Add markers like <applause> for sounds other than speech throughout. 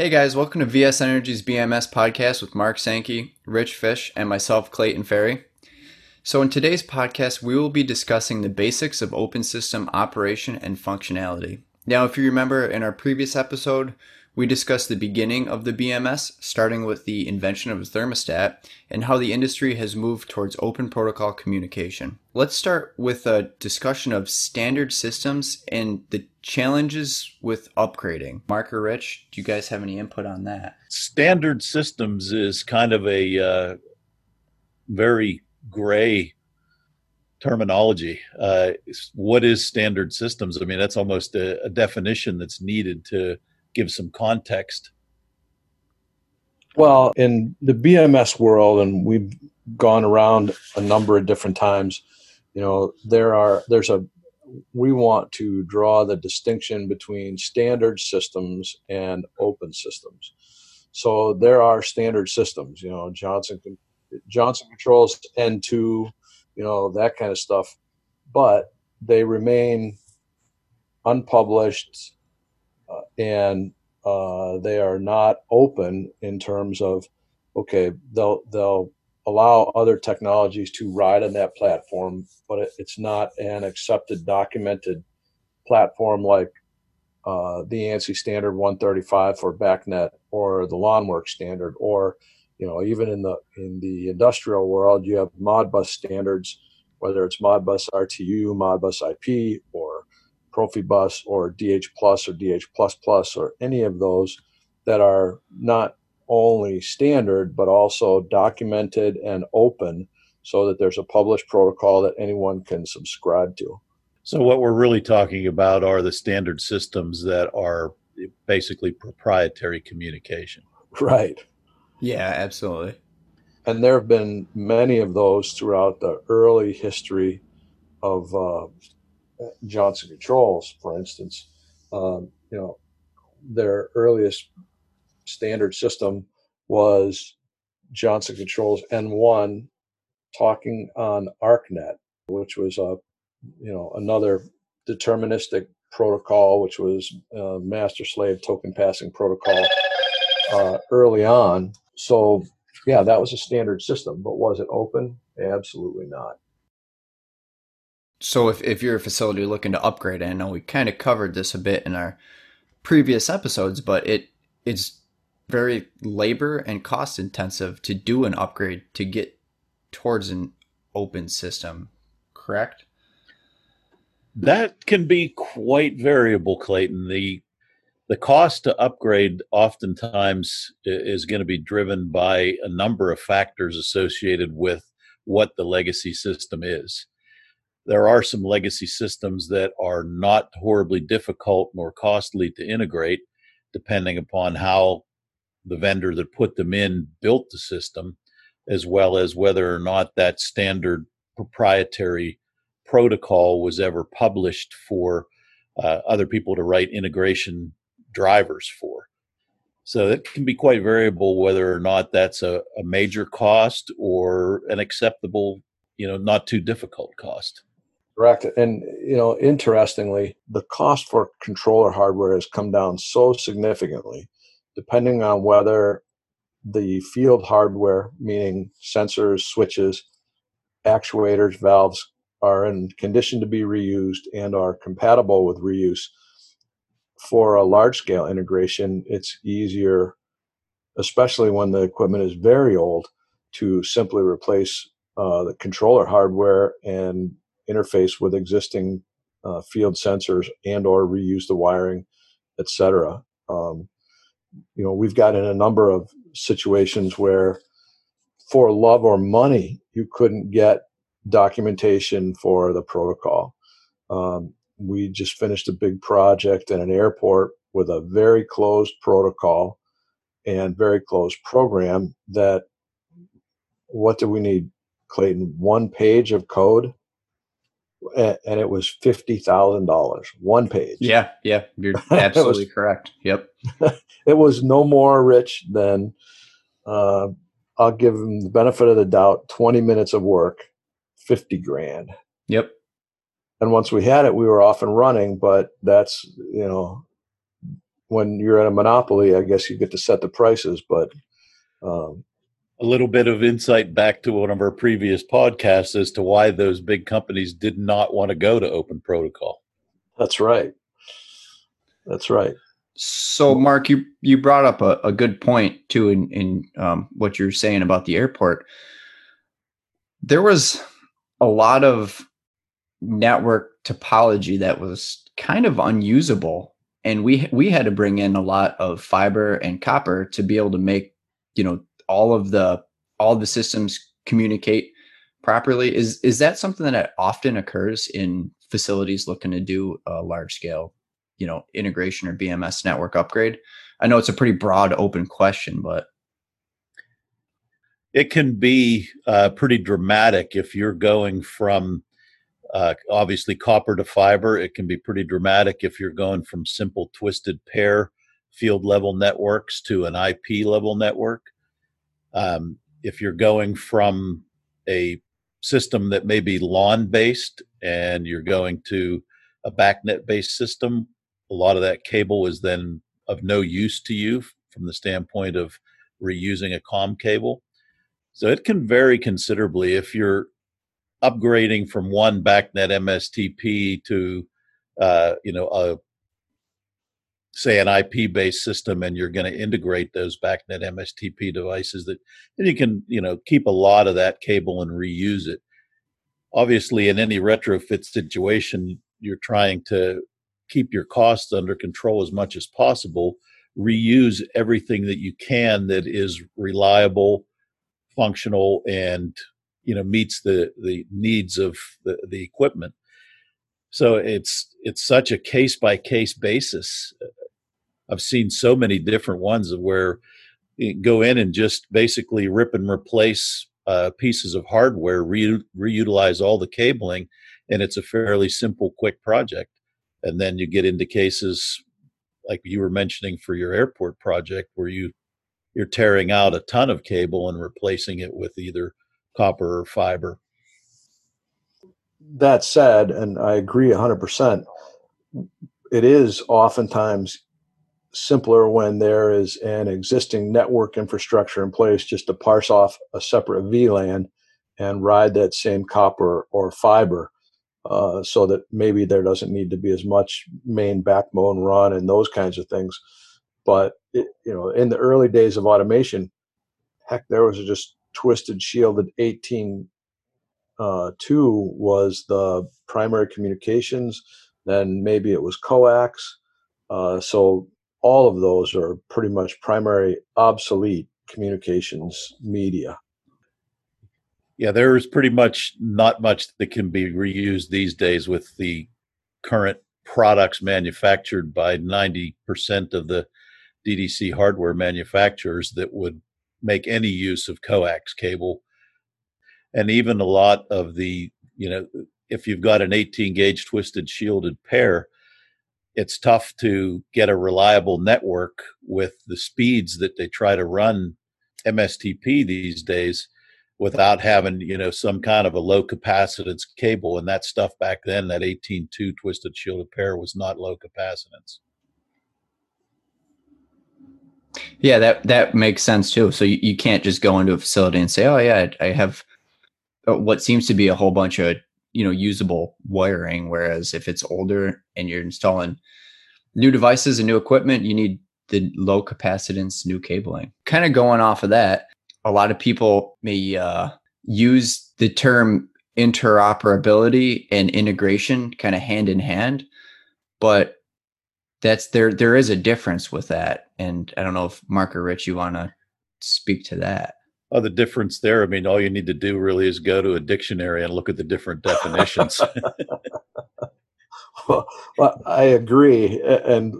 Hey guys, welcome to VS Energy's BMS podcast with Mark Sankey, Rich Fish, and myself, Clayton Ferry. So, in today's podcast, we will be discussing the basics of open system operation and functionality. Now, if you remember in our previous episode, we discussed the beginning of the BMS, starting with the invention of the thermostat and how the industry has moved towards open protocol communication. Let's start with a discussion of standard systems and the challenges with upgrading. Mark or Rich, do you guys have any input on that? Standard systems is kind of a uh, very gray terminology. Uh, what is standard systems? I mean, that's almost a, a definition that's needed to give some context? Well, in the BMS world, and we've gone around a number of different times, you know, there are there's a we want to draw the distinction between standard systems and open systems. So there are standard systems, you know, Johnson Johnson controls N2, you know, that kind of stuff, but they remain unpublished and uh, they are not open in terms of okay they'll they'll allow other technologies to ride on that platform but it, it's not an accepted documented platform like uh, the ANSI standard 135 for BACnet or the LonWorks standard or you know even in the in the industrial world you have modbus standards whether it's modbus rtu modbus ip or Profibus or DH Plus or DH Plus Plus or any of those that are not only standard but also documented and open so that there's a published protocol that anyone can subscribe to. So what we're really talking about are the standard systems that are basically proprietary communication. Right. Yeah, absolutely. And there have been many of those throughout the early history of uh, Johnson Controls, for instance, um, you know, their earliest standard system was Johnson Controls N1 talking on ARCnet, which was a you know another deterministic protocol, which was master slave token passing protocol uh, early on. So yeah, that was a standard system, but was it open? Absolutely not. So if, if you're a facility looking to upgrade, I know we kind of covered this a bit in our previous episodes, but it it's very labor and cost intensive to do an upgrade to get towards an open system, correct? That can be quite variable, Clayton. The the cost to upgrade oftentimes is going to be driven by a number of factors associated with what the legacy system is there are some legacy systems that are not horribly difficult nor costly to integrate, depending upon how the vendor that put them in built the system, as well as whether or not that standard proprietary protocol was ever published for uh, other people to write integration drivers for. So it can be quite variable whether or not that's a, a major cost or an acceptable, you know, not too difficult cost. Correct. And, you know, interestingly, the cost for controller hardware has come down so significantly, depending on whether the field hardware, meaning sensors, switches, actuators, valves, are in condition to be reused and are compatible with reuse. For a large scale integration, it's easier, especially when the equipment is very old, to simply replace uh, the controller hardware and interface with existing uh, field sensors and or reuse the wiring, etc. Um, you know, we've got in a number of situations where, for love or money, you couldn't get documentation for the protocol. Um, we just finished a big project at an airport with a very closed protocol and very closed program that what do we need clayton one page of code and it was fifty thousand dollars one page. Yeah, yeah, you're <laughs> absolutely was, correct. Yep, <laughs> it was no more rich than uh, I'll give him the benefit of the doubt. Twenty minutes of work, fifty grand. Yep. And once we had it, we were off and running. But that's you know, when you're in a monopoly, I guess you get to set the prices, but um, a little bit of insight back to one of our previous podcasts as to why those big companies did not want to go to open protocol. That's right. That's right. So, Mark, you you brought up a, a good point too in in um, what you're saying about the airport. There was a lot of network topology that was kind of unusable, and we we had to bring in a lot of fiber and copper to be able to make you know all of the all the systems communicate properly. Is is that something that often occurs in facilities looking to do a large scale you know integration or BMS network upgrade? I know it's a pretty broad open question, but it can be uh, pretty dramatic if you're going from uh, obviously copper to fiber. It can be pretty dramatic if you're going from simple twisted pair field level networks to an IP level network. Um, if you're going from a system that may be LON based and you're going to a BACnet based system a lot of that cable is then of no use to you from the standpoint of reusing a COM cable. So it can vary considerably if you're upgrading from one BACnet MSTP to, uh, you know, a say an IP based system, and you're going to integrate those BACnet MSTP devices. That then you can, you know, keep a lot of that cable and reuse it. Obviously, in any retrofit situation, you're trying to keep your costs under control as much as possible reuse everything that you can that is reliable functional and you know meets the the needs of the, the equipment so it's it's such a case by case basis i've seen so many different ones of where go in and just basically rip and replace uh, pieces of hardware re- reutilize all the cabling and it's a fairly simple quick project. And then you get into cases like you were mentioning for your airport project where you you're tearing out a ton of cable and replacing it with either copper or fiber. That said and i agree 100% it is oftentimes simpler when there is an existing network infrastructure in place just to parse off a separate VLAN and ride that same copper or fiber uh, so that maybe there doesn't need to be as much main backbone run and those kinds of things. But it, you know, in the early days of automation, heck, there was just twisted shielded 18 uh, 2 was the primary communications. Then maybe it was coax. Uh, so all of those are pretty much primary obsolete communications media yeah, there is pretty much not much that can be reused these days with the current products manufactured by 90% of the DDC hardware manufacturers that would make any use of coax cable. And even a lot of the, you know, if you've got an 18 gauge twisted shielded pair, it's tough to get a reliable network with the speeds that they try to run MSTP these days without having you know some kind of a low capacitance cable. And that stuff back then that 18.2 twisted shielded pair was not low capacitance. Yeah that that makes sense too. So you, you can't just go into a facility and say oh yeah i have uh, what seems to be a whole bunch of you know usable wiring whereas if it's older and you're installing new devices and new equipment you need the low capacitance new cabling kind of going off of that a lot of people may uh, use the term interoperability and integration kind of hand in hand, but that's there. There is a difference with that, and I don't know if Mark or Rich, you want to speak to that. Oh, the difference there. I mean, all you need to do really is go to a dictionary and look at the different definitions. <laughs> well, well, I agree, and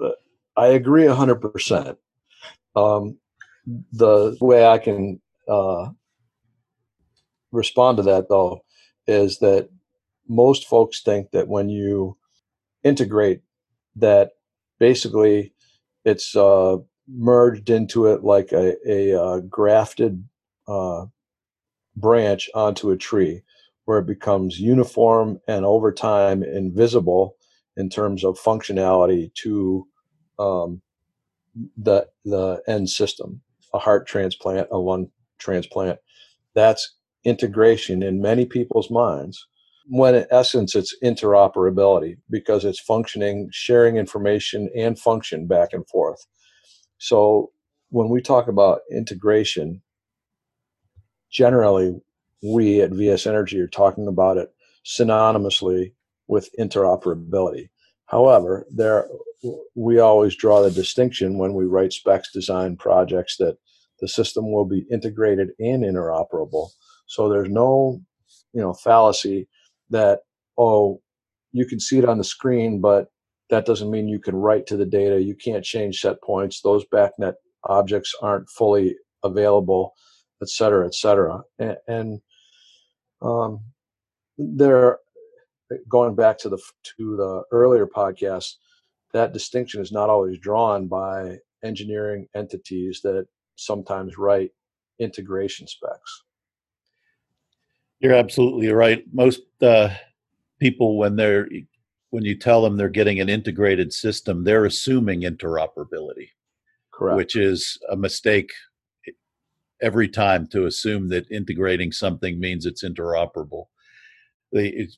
I agree hundred um, percent. The way I can uh, respond to that though is that most folks think that when you integrate that basically it's uh, merged into it like a, a, a uh, grafted uh, branch onto a tree where it becomes uniform and over time invisible in terms of functionality to um, the the end system, a heart transplant, a lung transplant. That's integration in many people's minds. When in essence it's interoperability because it's functioning, sharing information and function back and forth. So when we talk about integration, generally we at VS Energy are talking about it synonymously with interoperability. However, there we always draw the distinction when we write specs design projects that the system will be integrated and interoperable. So there's no, you know, fallacy that oh, you can see it on the screen, but that doesn't mean you can write to the data. You can't change set points. Those BACnet objects aren't fully available, et cetera, et cetera. And, and um, there, going back to the to the earlier podcast, that distinction is not always drawn by engineering entities that sometimes write integration specs. You're absolutely right. Most uh, people, when they're when you tell them they're getting an integrated system, they're assuming interoperability. Correct. Which is a mistake every time to assume that integrating something means it's interoperable. The,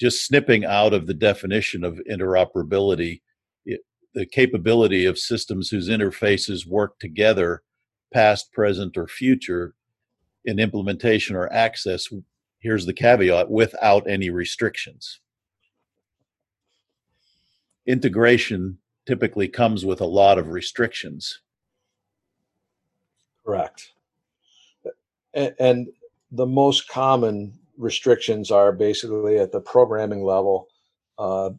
just snipping out of the definition of interoperability, it, the capability of systems whose interfaces work together, past, present, or future, in implementation or access. Here's the caveat without any restrictions. Integration typically comes with a lot of restrictions. Correct. And, the most common restrictions are basically at the programming level, uh,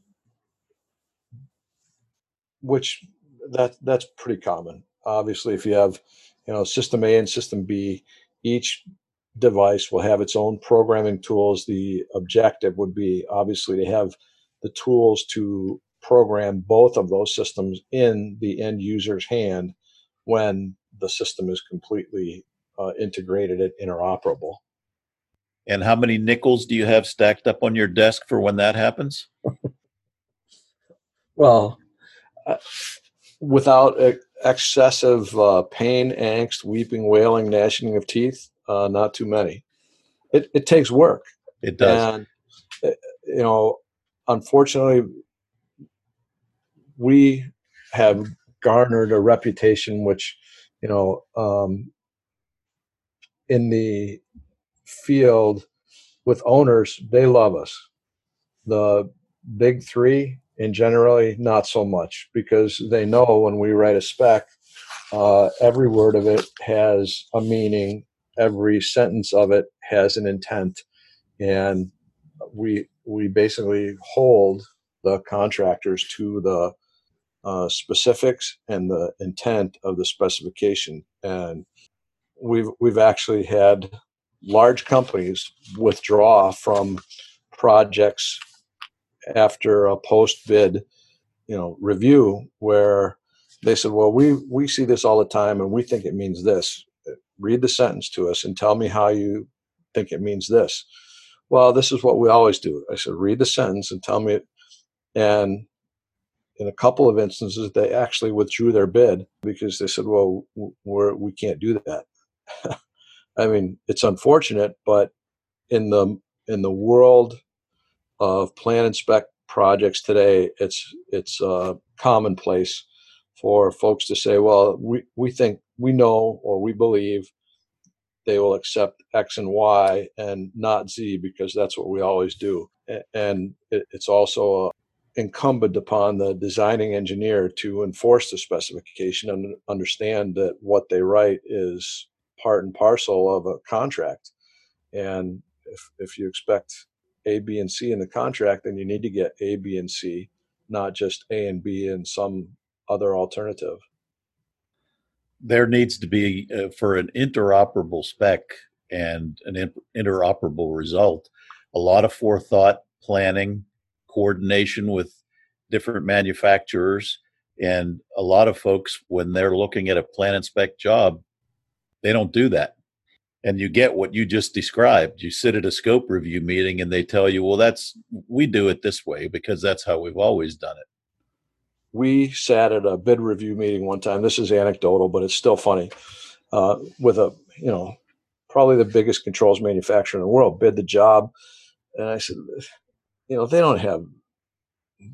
which that that's pretty common. Obviously, if you have you know system A and system B, each device will have its own programming tools. The objective would be obviously to have the tools to program both of those systems in the end user's hand when the system is completely uh, integrated and interoperable. And how many nickels do you have stacked up on your desk for when that happens? <laughs> well, uh, without excessive uh, pain, angst, weeping, wailing, gnashing of teeth, uh, not too many. It, it takes work. It does. And, uh, you know, unfortunately, we have garnered a reputation which, you know, um, in the field with owners, they love us. The big three, and generally not so much because they know when we write a spec, uh, every word of it has a meaning, every sentence of it has an intent, and we we basically hold the contractors to the uh, specifics and the intent of the specification. And we've we've actually had large companies withdraw from projects after a post bid, you know, review where they said, "Well, we we see this all the time, and we think it means this. Read the sentence to us and tell me how you think it means this." Well, this is what we always do. I said, "Read the sentence and tell me it." And in a couple of instances, they actually withdrew their bid because they said, "Well, we're, we can't do that." I mean, it's unfortunate, but in the in the world of plan and spec projects today, it's it's uh, commonplace for folks to say, "Well, we we think we know or we believe they will accept X and Y and not Z because that's what we always do." And it's also uh, incumbent upon the designing engineer to enforce the specification and understand that what they write is part and parcel of a contract. And if, if you expect A, B, and C in the contract, then you need to get A, B, and C, not just A and B and some other alternative. There needs to be, uh, for an interoperable spec and an interoperable result, a lot of forethought, planning, coordination with different manufacturers. And a lot of folks, when they're looking at a plan and spec job, they don't do that. And you get what you just described. You sit at a scope review meeting and they tell you, well, that's, we do it this way because that's how we've always done it. we sat at a bid review meeting one time. This is anecdotal, but it's still funny. Uh, with a, you know, probably the biggest controls manufacturer in the world, bid the job. And I said, you know, they don't have,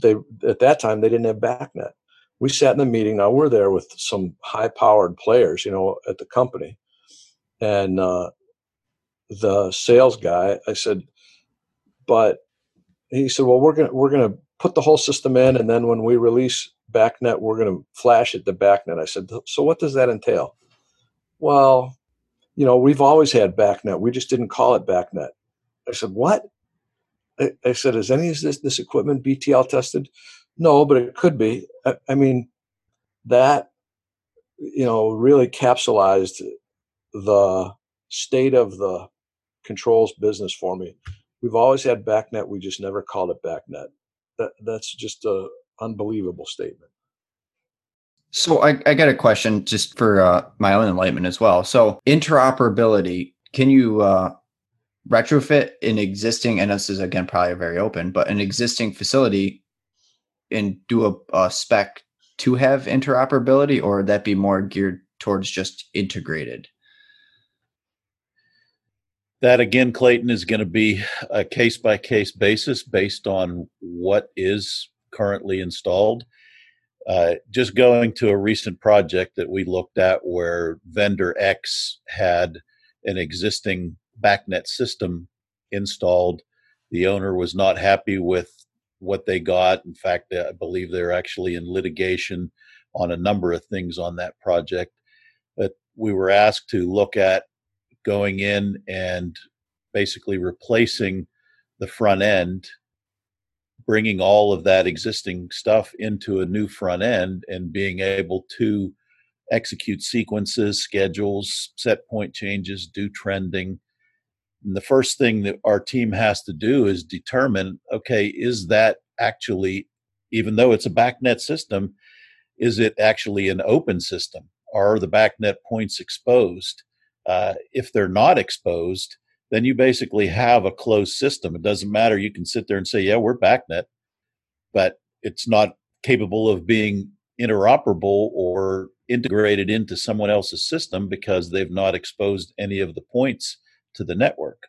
they, at that time, they didn't have BACnet. We sat in the meeting. Now we're there with some high powered players, you know, at the company. And, uh, the sales guy, I said, but he said, well, we're going to, we're going to put the whole system in. And then when we release BACnet, we're going to flash it to BACnet. I said, so what does that entail? Well, you know, we've always had BACnet. We just didn't call it BACnet. I said, what? I, I said, is any of this, this equipment BTL tested? No, but it could be. I, I mean, that, you know, really capsulized the state of the controls business for me. We've always had BACnet. We just never called it BACnet that that's just a unbelievable statement. So I, I got a question just for uh, my own enlightenment as well. So interoperability, can you uh, retrofit an existing, and this is again probably very open, but an existing facility and do a, a spec to have interoperability, or would that be more geared towards just integrated? That again, Clayton, is going to be a case by case basis based on what is currently installed. Uh, just going to a recent project that we looked at where vendor X had an existing BACnet system installed. The owner was not happy with what they got. In fact, I believe they're actually in litigation on a number of things on that project. But we were asked to look at going in and basically replacing the front end, bringing all of that existing stuff into a new front end and being able to execute sequences, schedules, set point changes, do trending. And the first thing that our team has to do is determine okay, is that actually, even though it's a BACnet system, is it actually an open system? Are the BACnet points exposed? Uh, if they're not exposed, then you basically have a closed system. It doesn't matter. You can sit there and say, yeah, we're BACnet, but it's not capable of being interoperable or integrated into someone else's system because they've not exposed any of the points to the network.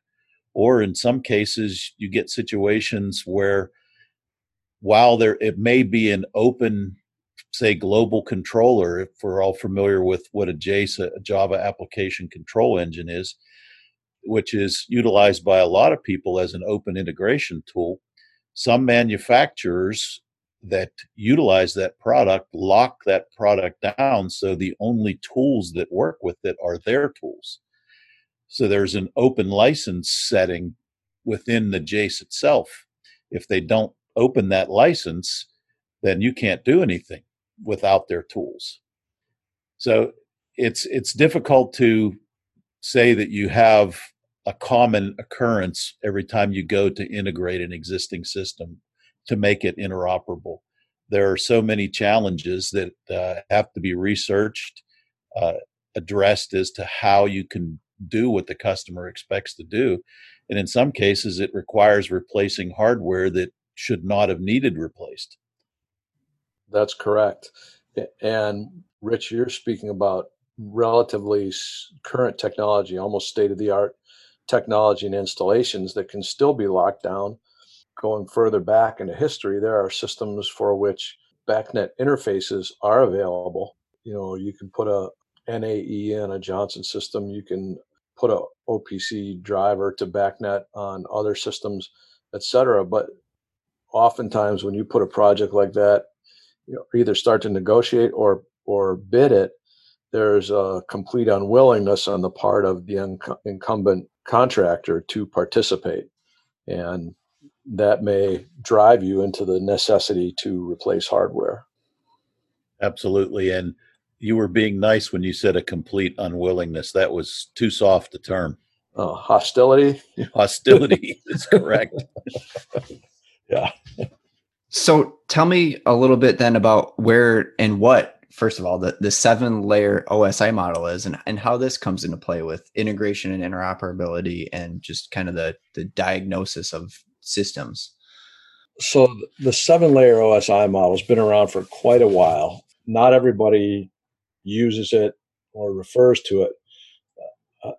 Or in some cases, you get situations where while there it may be an open say global controller, if we're all familiar with what a JACE, a Java application control engine is, which is utilized by a lot of people as an open integration tool. Some manufacturers that utilize that product lock that product down so the only tools that work with it are their tools. So there's an open license setting within the JACE itself. If they don't open that license, then you can't do anything without their tools. So it's it's difficult to say that you have a common occurrence every time you go to integrate an existing system to make it interoperable. There are so many challenges that uh, have to be researched, uh, addressed as to how you can do what the customer expects to do. And in some cases, it requires replacing hardware that should not have needed replaced. That's correct. And Rich, you're speaking about relatively current technology, almost state of the art technology and installations that can still be locked down. Going further back into history, there are systems for which BACnet interfaces are available. You know, you can put a NAE in a Johnson system. You can put a OPC driver to BACnet on other systems, et cetera. But oftentimes, when you put a project like that, you know, either start to negotiate or or bid it, there's a complete unwillingness on the part of the incumbent contractor to participate. And that may drive you into the necessity to replace hardware. Absolutely. And you were being nice when you said a complete unwillingness. That was too soft a term. Uh, hostility? <laughs> Hostility is correct. <laughs> yeah. So tell me a little bit then about where and what first of all the, the seven layer osi model is and, and how this comes into play with integration and interoperability and just kind of the, the diagnosis of systems So the seven layer OSI model has been around for quite a while. Not everybody uses it or refers to it.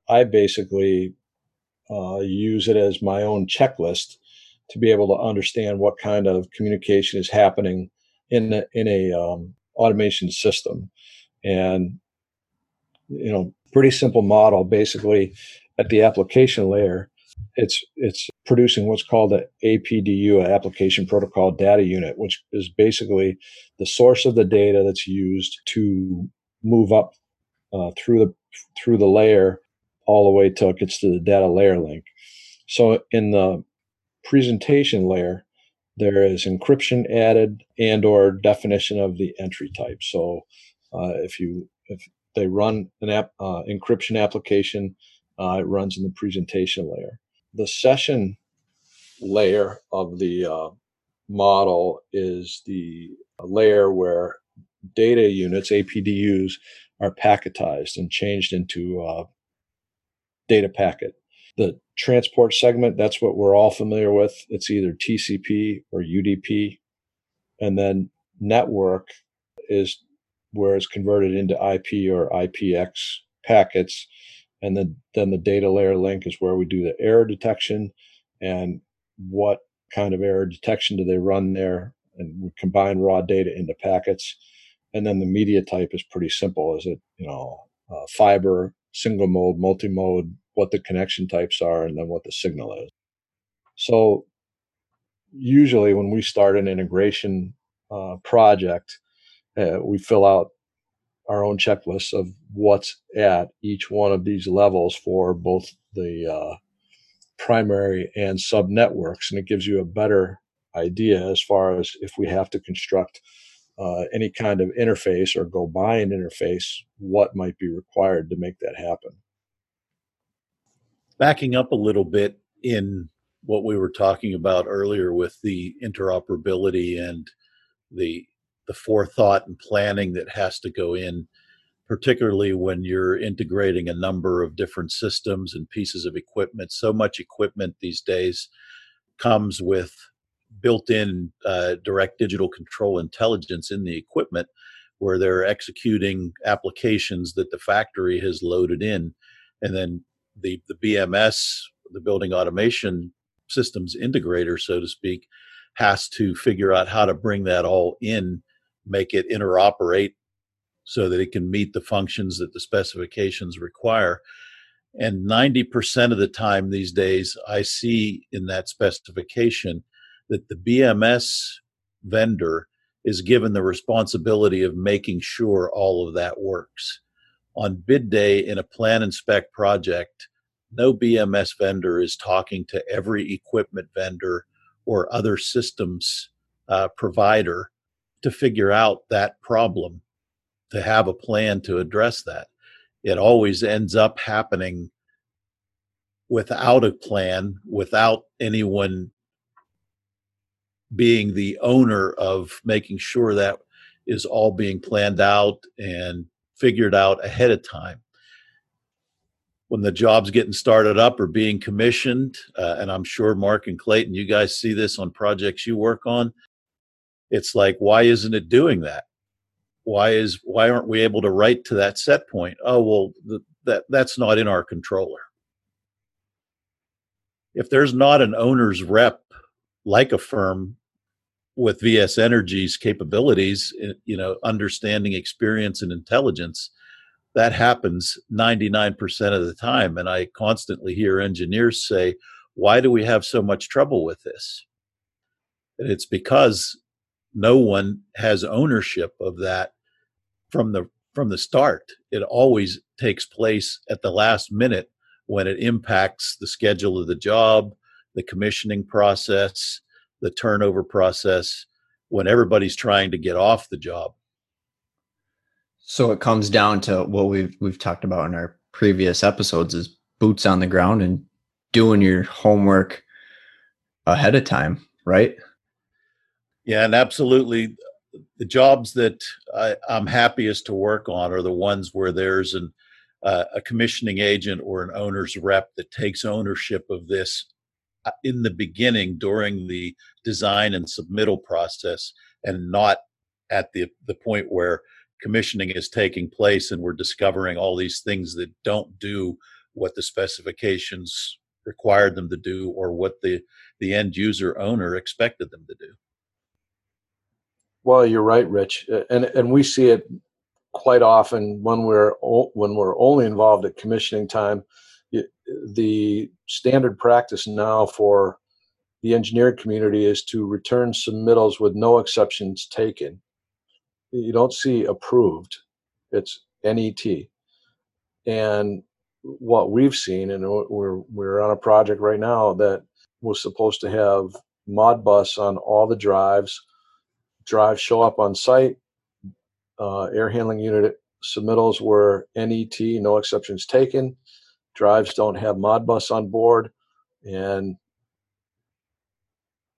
I basically uh, use it as my own checklist to be able to understand what kind of communication is happening in a, in a um, automation system, and you know, pretty simple model. Basically, at the application layer, it's it's producing what's called an APDU, an application protocol data unit, which is basically the source of the data that's used to move up uh, through the through the layer all the way till it gets to the data layer link. So in the presentation layer, there is encryption added and or definition of the entry type. So uh, if you if they run an app uh, encryption application, uh, it runs in the presentation layer. The session layer of the uh, model is the layer where data units, APDUs, are packetized and changed into a data packet. The transport segment, that's what we're all familiar with. It's either TCP or UDP. And then network is where it's converted into IP or IPX packets. And then, then the data layer link is where we do the error detection and what kind of error detection do they run there. And we combine raw data into packets. And then the media type is pretty simple. Is it, you know, uh, fiber, single mode, multi mode, what the connection types are, and then what the signal is. So usually when we start an integration uh, project, uh, we fill out our own checklist of what's at each one of these levels for both the uh, primary and sub networks, and it gives you a better idea as far as if we have to construct uh, any kind of interface or go buy an interface, what might be required to make that happen. Backing up a little bit in what we were talking about earlier with the interoperability and the the forethought and planning that has to go in particularly when you're integrating a number of different systems and pieces of equipment so much equipment these days comes with built-in uh, direct digital control intelligence in the equipment where they're executing applications that the factory has loaded in. And then the the bms the building automation systems integrator so to speak has to figure out how to bring that all in make it interoperate so that it can meet the functions that the specifications require. And 90% of the time these days i see in that specification that the BMS vendor is given the responsibility of making sure all of that works. On bid day in a plan and spec project, no BMS vendor is talking to every equipment vendor or other systems uh, provider to figure out that problem, to have a plan to address that. It always ends up happening without a plan, without anyone being the owner of making sure that is all being planned out and figured out ahead of time. When the job's getting started up or being commissioned, uh, and I'm sure Mark and Clayton, you guys see this on projects you work on. It's like, why isn't it doing that? Why is why aren't we able to write to that set point? Oh well, that that's not in our controller. If there's not an owner's rep like a firm with VS Energy's capabilities, eh, you know, understanding experience and intelligence, that happens 99% of the time. And I constantly hear engineers say, why do we have so much trouble with this? And it's because no one has ownership of that from the from the start. It always takes place at the last minute when it impacts the schedule of the job, the commissioning process, the turnover process when everybody's trying to get off the job. So it comes down to what we've we've talked about in our previous episodes is boots on the ground and doing your homework ahead of time, right? Yeah, and absolutely the jobs that I, am happiest to work on are the ones where there's an uh, a commissioning agent or an owner's rep that takes ownership of this Uh, in the beginning during the design and submittal process and not at the the point where commissioning is taking place and we're discovering all these things that don't do what the specifications required them to do or what the the end user owner expected them to do. Well you're right rich and and we see it quite often when we're when we're only involved at commissioning time the standard practice now for the engineering community is to return submittals with no exceptions taken. You don't see approved. It's net and what we've seen and we're we're on a project right now that was supposed to have modbus on all the drives drives show up on site uh, air handling unit submittals were net no exceptions taken drives don't have modbus on board and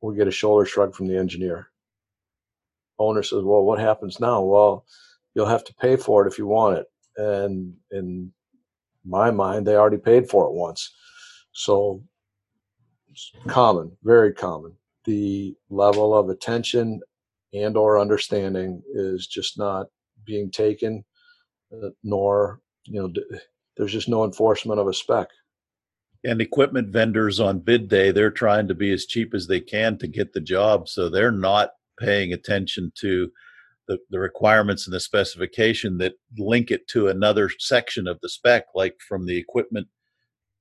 we get a shoulder shrug from the engineer owner says, "Well, what happens now?" Well, you'll have to pay for it if you want it. And in my mind, they already paid for it once, so it's common, very common. The level of attention and or understanding is just not being taken, uh, nor you know, d- there's just no enforcement of a spec. And equipment vendors on bid day, they're trying to be as cheap as they can to get the job, so they're not paying attention to the, the requirements and the specification that link it to another section of the spec, like from the equipment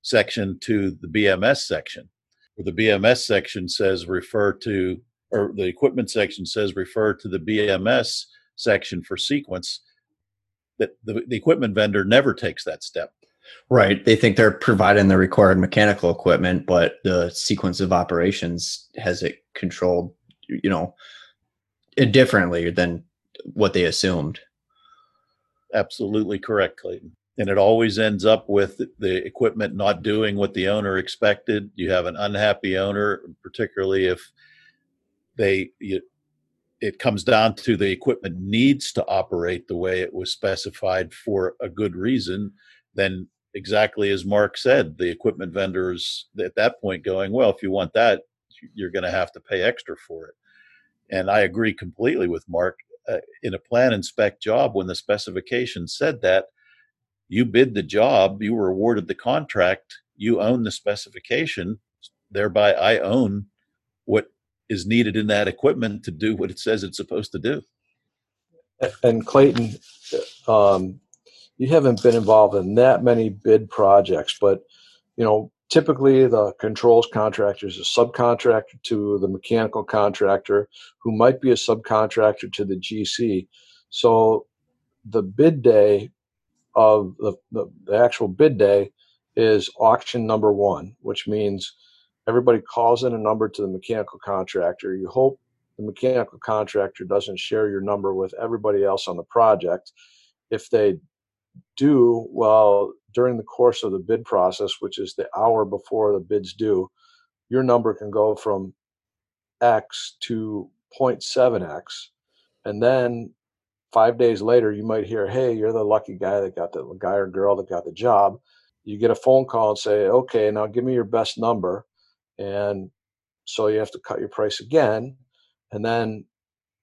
section to the BMS section, where the BMS section says refer to, or the equipment section says refer to the BMS section for sequence. That the, the equipment vendor never takes that step. Right. They think they're providing the required mechanical equipment, but the sequence of operations has it controlled, you know, differently than what they assumed. Absolutely correct, Clayton. And it always ends up with the equipment not doing what the owner expected. You have an unhappy owner, particularly if they you, it comes down to the equipment needs to operate the way it was specified for a good reason. Then exactly as Mark said, the equipment vendors at that point going, well, if you want that, you're going to have to pay extra for it. And I agree completely with Mark. Uh, in a plan and spec job, when the specification said that, you bid the job, you were awarded the contract, you own the specification, thereby I own what is needed in that equipment to do what it says it's supposed to do. And Clayton, um, you haven't been involved in that many bid projects, but you know typically the controls contractor is a subcontractor to the mechanical contractor who might be a subcontractor to the gc so the bid day of the, the, the, actual bid day is auction number one which means everybody calls in a number to the mechanical contractor you hope the mechanical contractor doesn't share your number with everybody else on the project if they do well during the course of the bid process, which is the hour before the bid's due, your number can go from X to 0.7X. And then five days later, you might hear, hey, you're the lucky guy that got the guy or girl that got the job. You get a phone call and say, okay, now give me your best number. And so you have to cut your price again. And then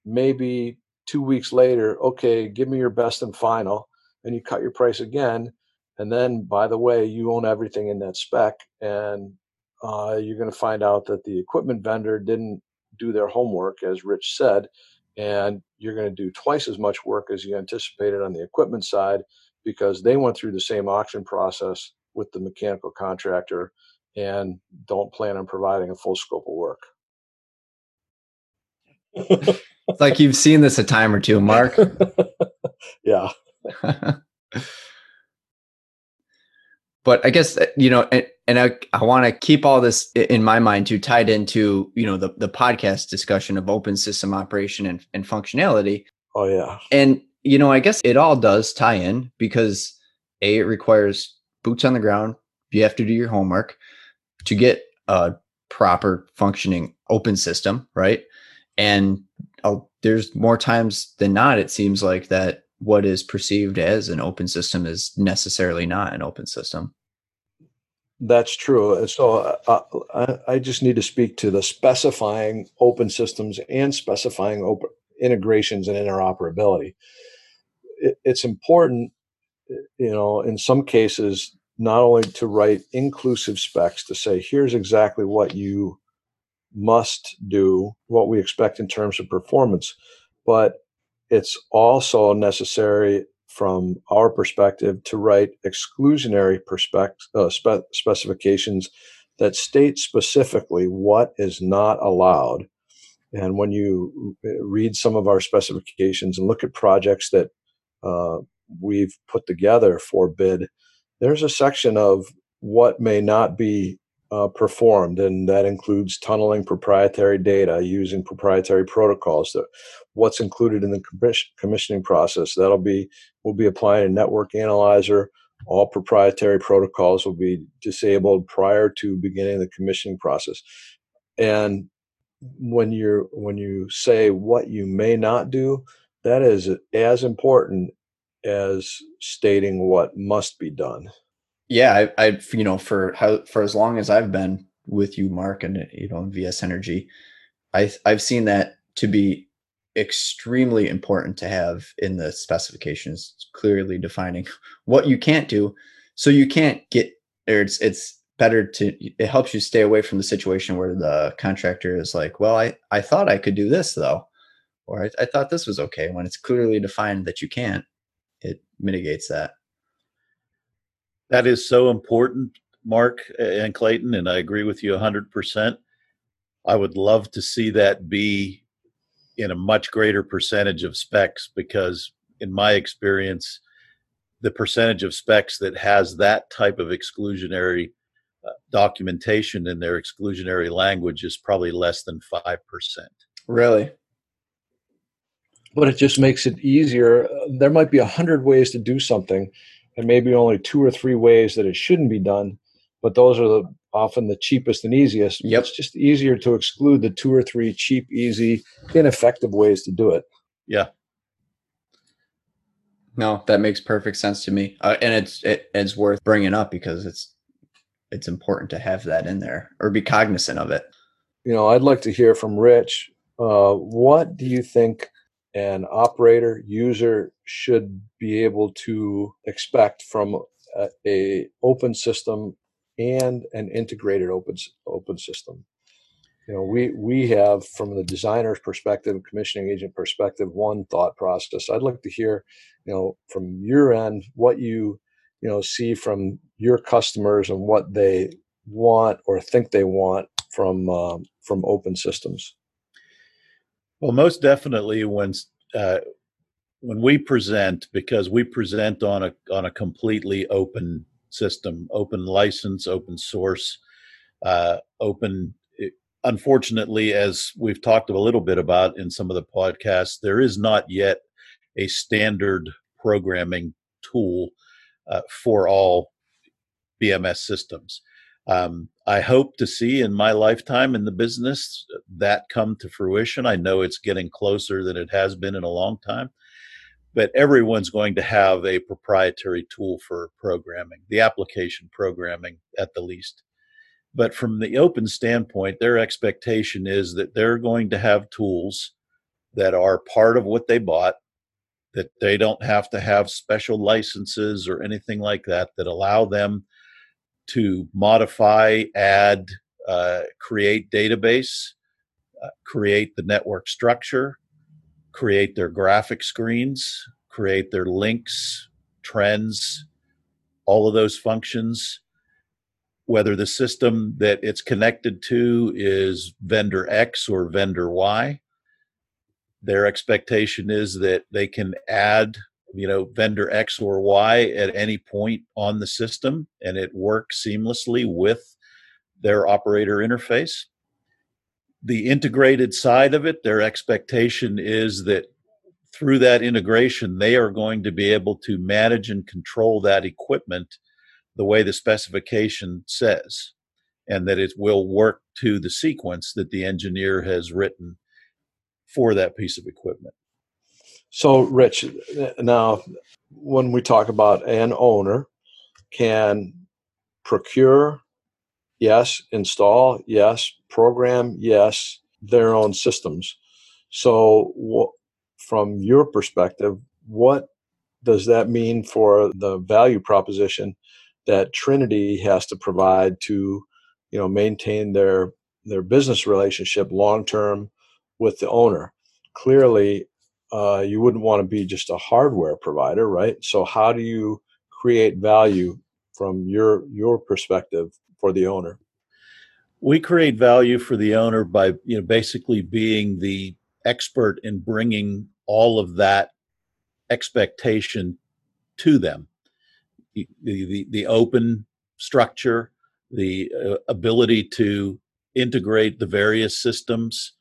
maybe two weeks later, okay, give me your best and final and you cut your price again. And then, by the way, you own everything in that spec, and uh, you're going to find out that the equipment vendor didn't do their homework, as Rich said, and you're going to do twice as much work as you anticipated on the equipment side because they went through the same auction process with the mechanical contractor and don't plan on providing a full scope of work. it's like you've seen this a time or two, Mark. <laughs> yeah. <laughs> but I guess uh, you know, and, and I I want to keep all this in my mind too, tied into you know the the podcast discussion of open system operation and, and functionality. Oh yeah, and you know, I guess it all does tie in because a it requires boots on the ground. You have to do your homework to get a proper functioning open system, right? And uh, there's more times than not, it seems like that what is perceived as an open system is necessarily not an open system. That's true. So uh, uh I just need to speak to the specifying open systems and specifying open integrations and interoperability. It, it's important, you know, in some cases, not only to write inclusive specs to say, here's exactly what you must do, what we expect in terms of performance, but it's also necessary from our perspective to write exclusionary perspect- uh, spe- specifications that state specifically what is not allowed. And when you read some of our specifications and look at projects that uh, we've put together for bid, there's a section of what may not be uh, performed, and that includes tunneling proprietary data using proprietary protocols. What's included in the commissioning process that'll be we'll be applying a network analyzer. All proprietary protocols will be disabled prior to beginning the commissioning process. And when you're when you say what you may not do, that is as important as stating what must be done yeah, I, I, you know, for how for as long as I've been with you, Mark, and you know, VS Energy, I I've seen that to be extremely important to have in the specifications, clearly defining what you can't do, so you can't get or it's it's better to it helps you stay away from the situation where the contractor is like, well, I I thought I could do this though, or I, I thought this was okay. When it's clearly defined that you can't, it mitigates that. That is so important, Mark and Clayton, and I agree with you 100%. I would love to see that be in a much greater percentage of specs because, in my experience, the percentage of specs that has that type of exclusionary uh, documentation in their exclusionary language is probably less than 5%. Really? But it just makes it easier. There might be a hundred ways to do something, and maybe only two or three ways that it shouldn't be done, but those are the, often the cheapest and easiest. Yep. It's just easier to exclude the two or three cheap, easy, ineffective ways to do it. Yeah. No, that makes perfect sense to me, uh, and it's it, it's worth bringing up because it's it's important to have that in there or be cognizant of it. You know, I'd like to hear from Rich. Uh, what do you think an operator user should be able to expect from a, a open system and an integrated open open system. You know we we have from the designer's perspective commissioning agent perspective one thought process. I'd like to hear you know from your end what you you know see from your customers and what they want or think they want from um, from open systems well, most definitely when uh, when we present, because we present on a on a completely open system, open license, open source, uh, open. Unfortunately, as we've talked a little bit about in some of the podcasts, there is not yet a standard programming tool uh, for all BMS systems. Um, I hope to see in my lifetime in the business that come to fruition. I know it's getting closer than it has been in a long time, but everyone's going to have a proprietary tool for programming, the application programming at the least. But from the open standpoint, their expectation is that they're going to have tools that are part of what they bought, that they don't have to have special licenses or anything like that, that allow them to modify, add, uh, create database, uh, create the network structure, create their graphic screens, create their links, trends, all of those functions. Whether the system that it's connected to is vendor X or vendor Y, their expectation is that they can add you know vendor x or y at any point on the system and it works seamlessly with their operator interface. The integrated side of it their expectation is that through that integration they are going to be able to manage and control that equipment the way the specification says and that it will work to the sequence that the engineer has written for that piece of equipment so, Rich, now when we talk about an owner can procure yes. Install, yes. Program, yes. Their own systems. So, from your perspective, what does that mean for the value proposition that Trinity has to provide to, you know, maintain their their business relationship long term with the owner? Clearly, uh, you wouldn't want to be just a hardware provider, right? So, how do you create value from your your perspective for the owner? We create value for the owner by you know basically being the expert in bringing all of that expectation to them. The, the, the open structure, the uh, ability to integrate the various systems,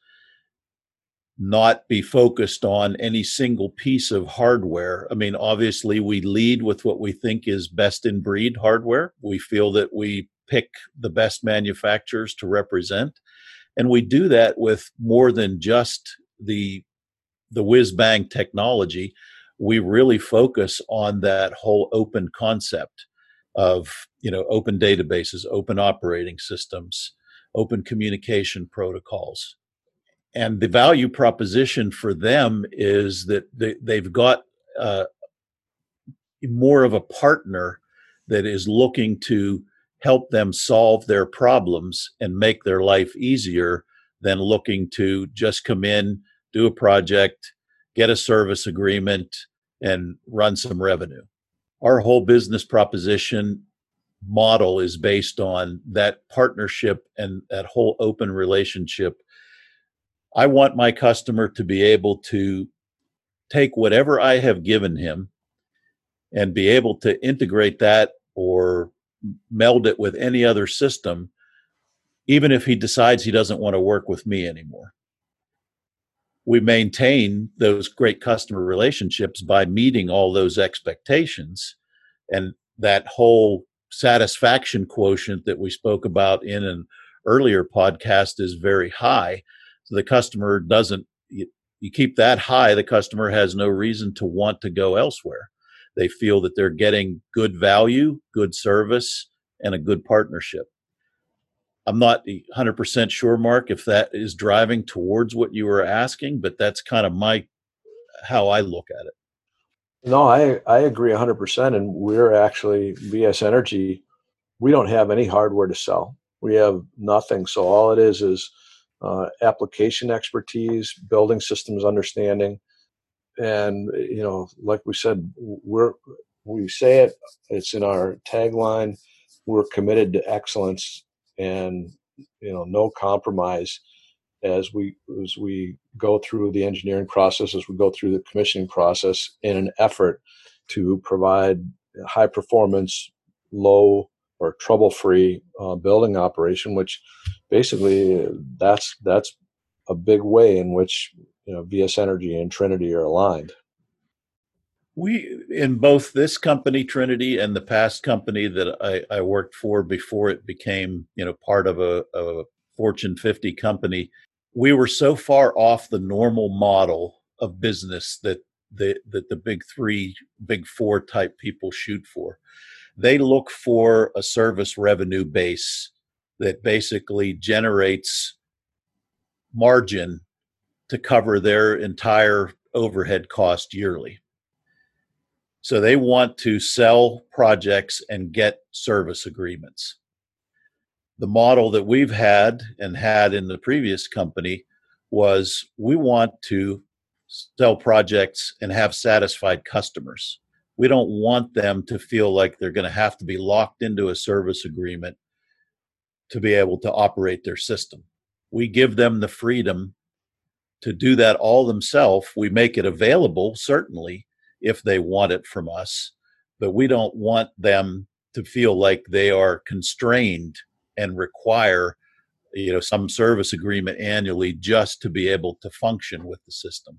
not be focused on any single piece of hardware. I mean, obviously, we lead with what we think is best in breed hardware. We feel that we pick the best manufacturers to represent. And we do that with more than just the the whiz bang technology we really focus on that whole open concept of you know open databases open operating systems open communication protocols and the value proposition for them is that they, they've got uh, more of a partner that is looking to help them solve their problems and make their life easier than looking to just come in do a project get a service agreement, and run some revenue. Our whole business proposition model is based on that partnership and that whole open relationship. I want my customer to be able to take whatever I have given him and be able to integrate that or meld it with any other system, even if he decides he doesn't want to work with me anymore. We maintain those great customer relationships by meeting all those expectations and that whole satisfaction quotient that we spoke about in an earlier podcast is very high so the customer doesn't you, you keep that high the customer has no reason to want to go elsewhere they feel that they're getting good value good service and a good partnership I'm not 100% sure, Mark, if that is driving towards what you were asking, but that's kind of my how I look at it. No, I, I agree 100%. And we're actually, VS Energy, we don't have any hardware to sell. We have nothing. So all it is is uh, application expertise, building systems understanding. And, you know, like we said, we're, we say it, it's in our tagline, we're committed to excellence and you know no compromise as we as we go through the engineering process as we go through the commissioning process in an effort to provide high performance low or trouble free uh, building operation which basically that's that's a big way in which you know vs energy and trinity are aligned we in both this company Trinity and the past company that I, I worked for before it became you know part of a, a Fortune 50 company. We were so far off the normal model of business that the that the big three, big four type people shoot for. They look for a service revenue base that basically generates margin to cover their entire overhead cost yearly so they want to sell projects and get service agreements. The model that we've had and had in the previous company was we want to sell projects and have satisfied customers. We don't want them to feel like they're going to have to be locked into a service agreement to be able to operate their system. We give them the freedom to do that all themselves. We make it available, certainly, if they want it from us. But we don't want them to feel like they are constrained and require you know some service agreement annually just to be able to function with the system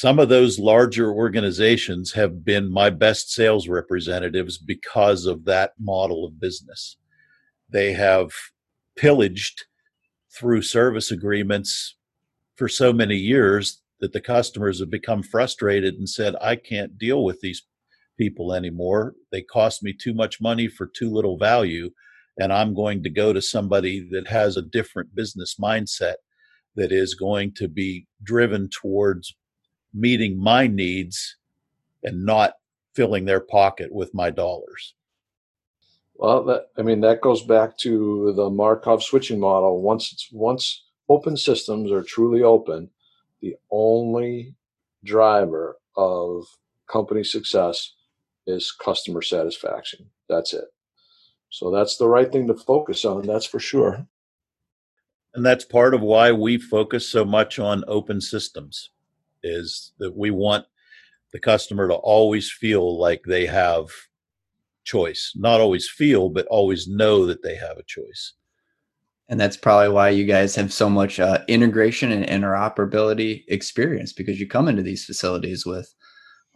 some of those larger organizations have been my best sales representatives because of that model of business they have pillaged through service agreements for so many years that the customers have become frustrated and said, I can't deal with these people anymore. They cost me too much money for too little value. and I'm going to go to somebody that has a different business mindset that is going to be driven towards meeting my needs and not filling their pocket with my dollars. Well, that, I mean that goes back to the Markov switching model. Once it's once open systems are truly open, the only driver of company success is customer satisfaction. That's it. So that's the right thing to focus on, that's for sure. And that's part of why we focus so much on open systems is that we want the customer to always feel like they have choice. Not always feel, but always know that they have a choice. And that's probably why you guys have so much uh, integration and interoperability experience because you come into these facilities with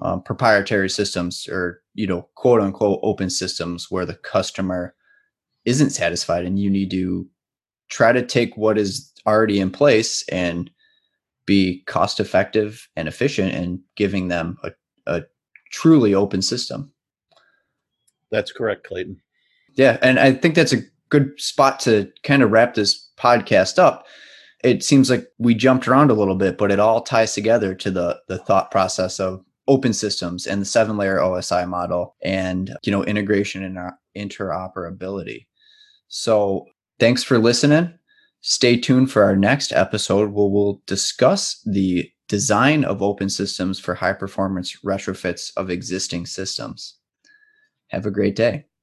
um, proprietary systems or you know quote unquote open systems where the customer isn't satisfied and you need to try to take what is already in place and be cost effective and efficient and giving them a, a truly open system that's correct clayton yeah and i think that's a good spot to kind of wrap this podcast up it seems like we jumped around a little bit but it all ties together to the the thought process of open systems and the seven layer OSI model and you know integration and uh, interoperability. So thanks for listening. Stay tuned for our next episode where we'll discuss the design of open systems for high performance retrofits of existing systems. Have a great day.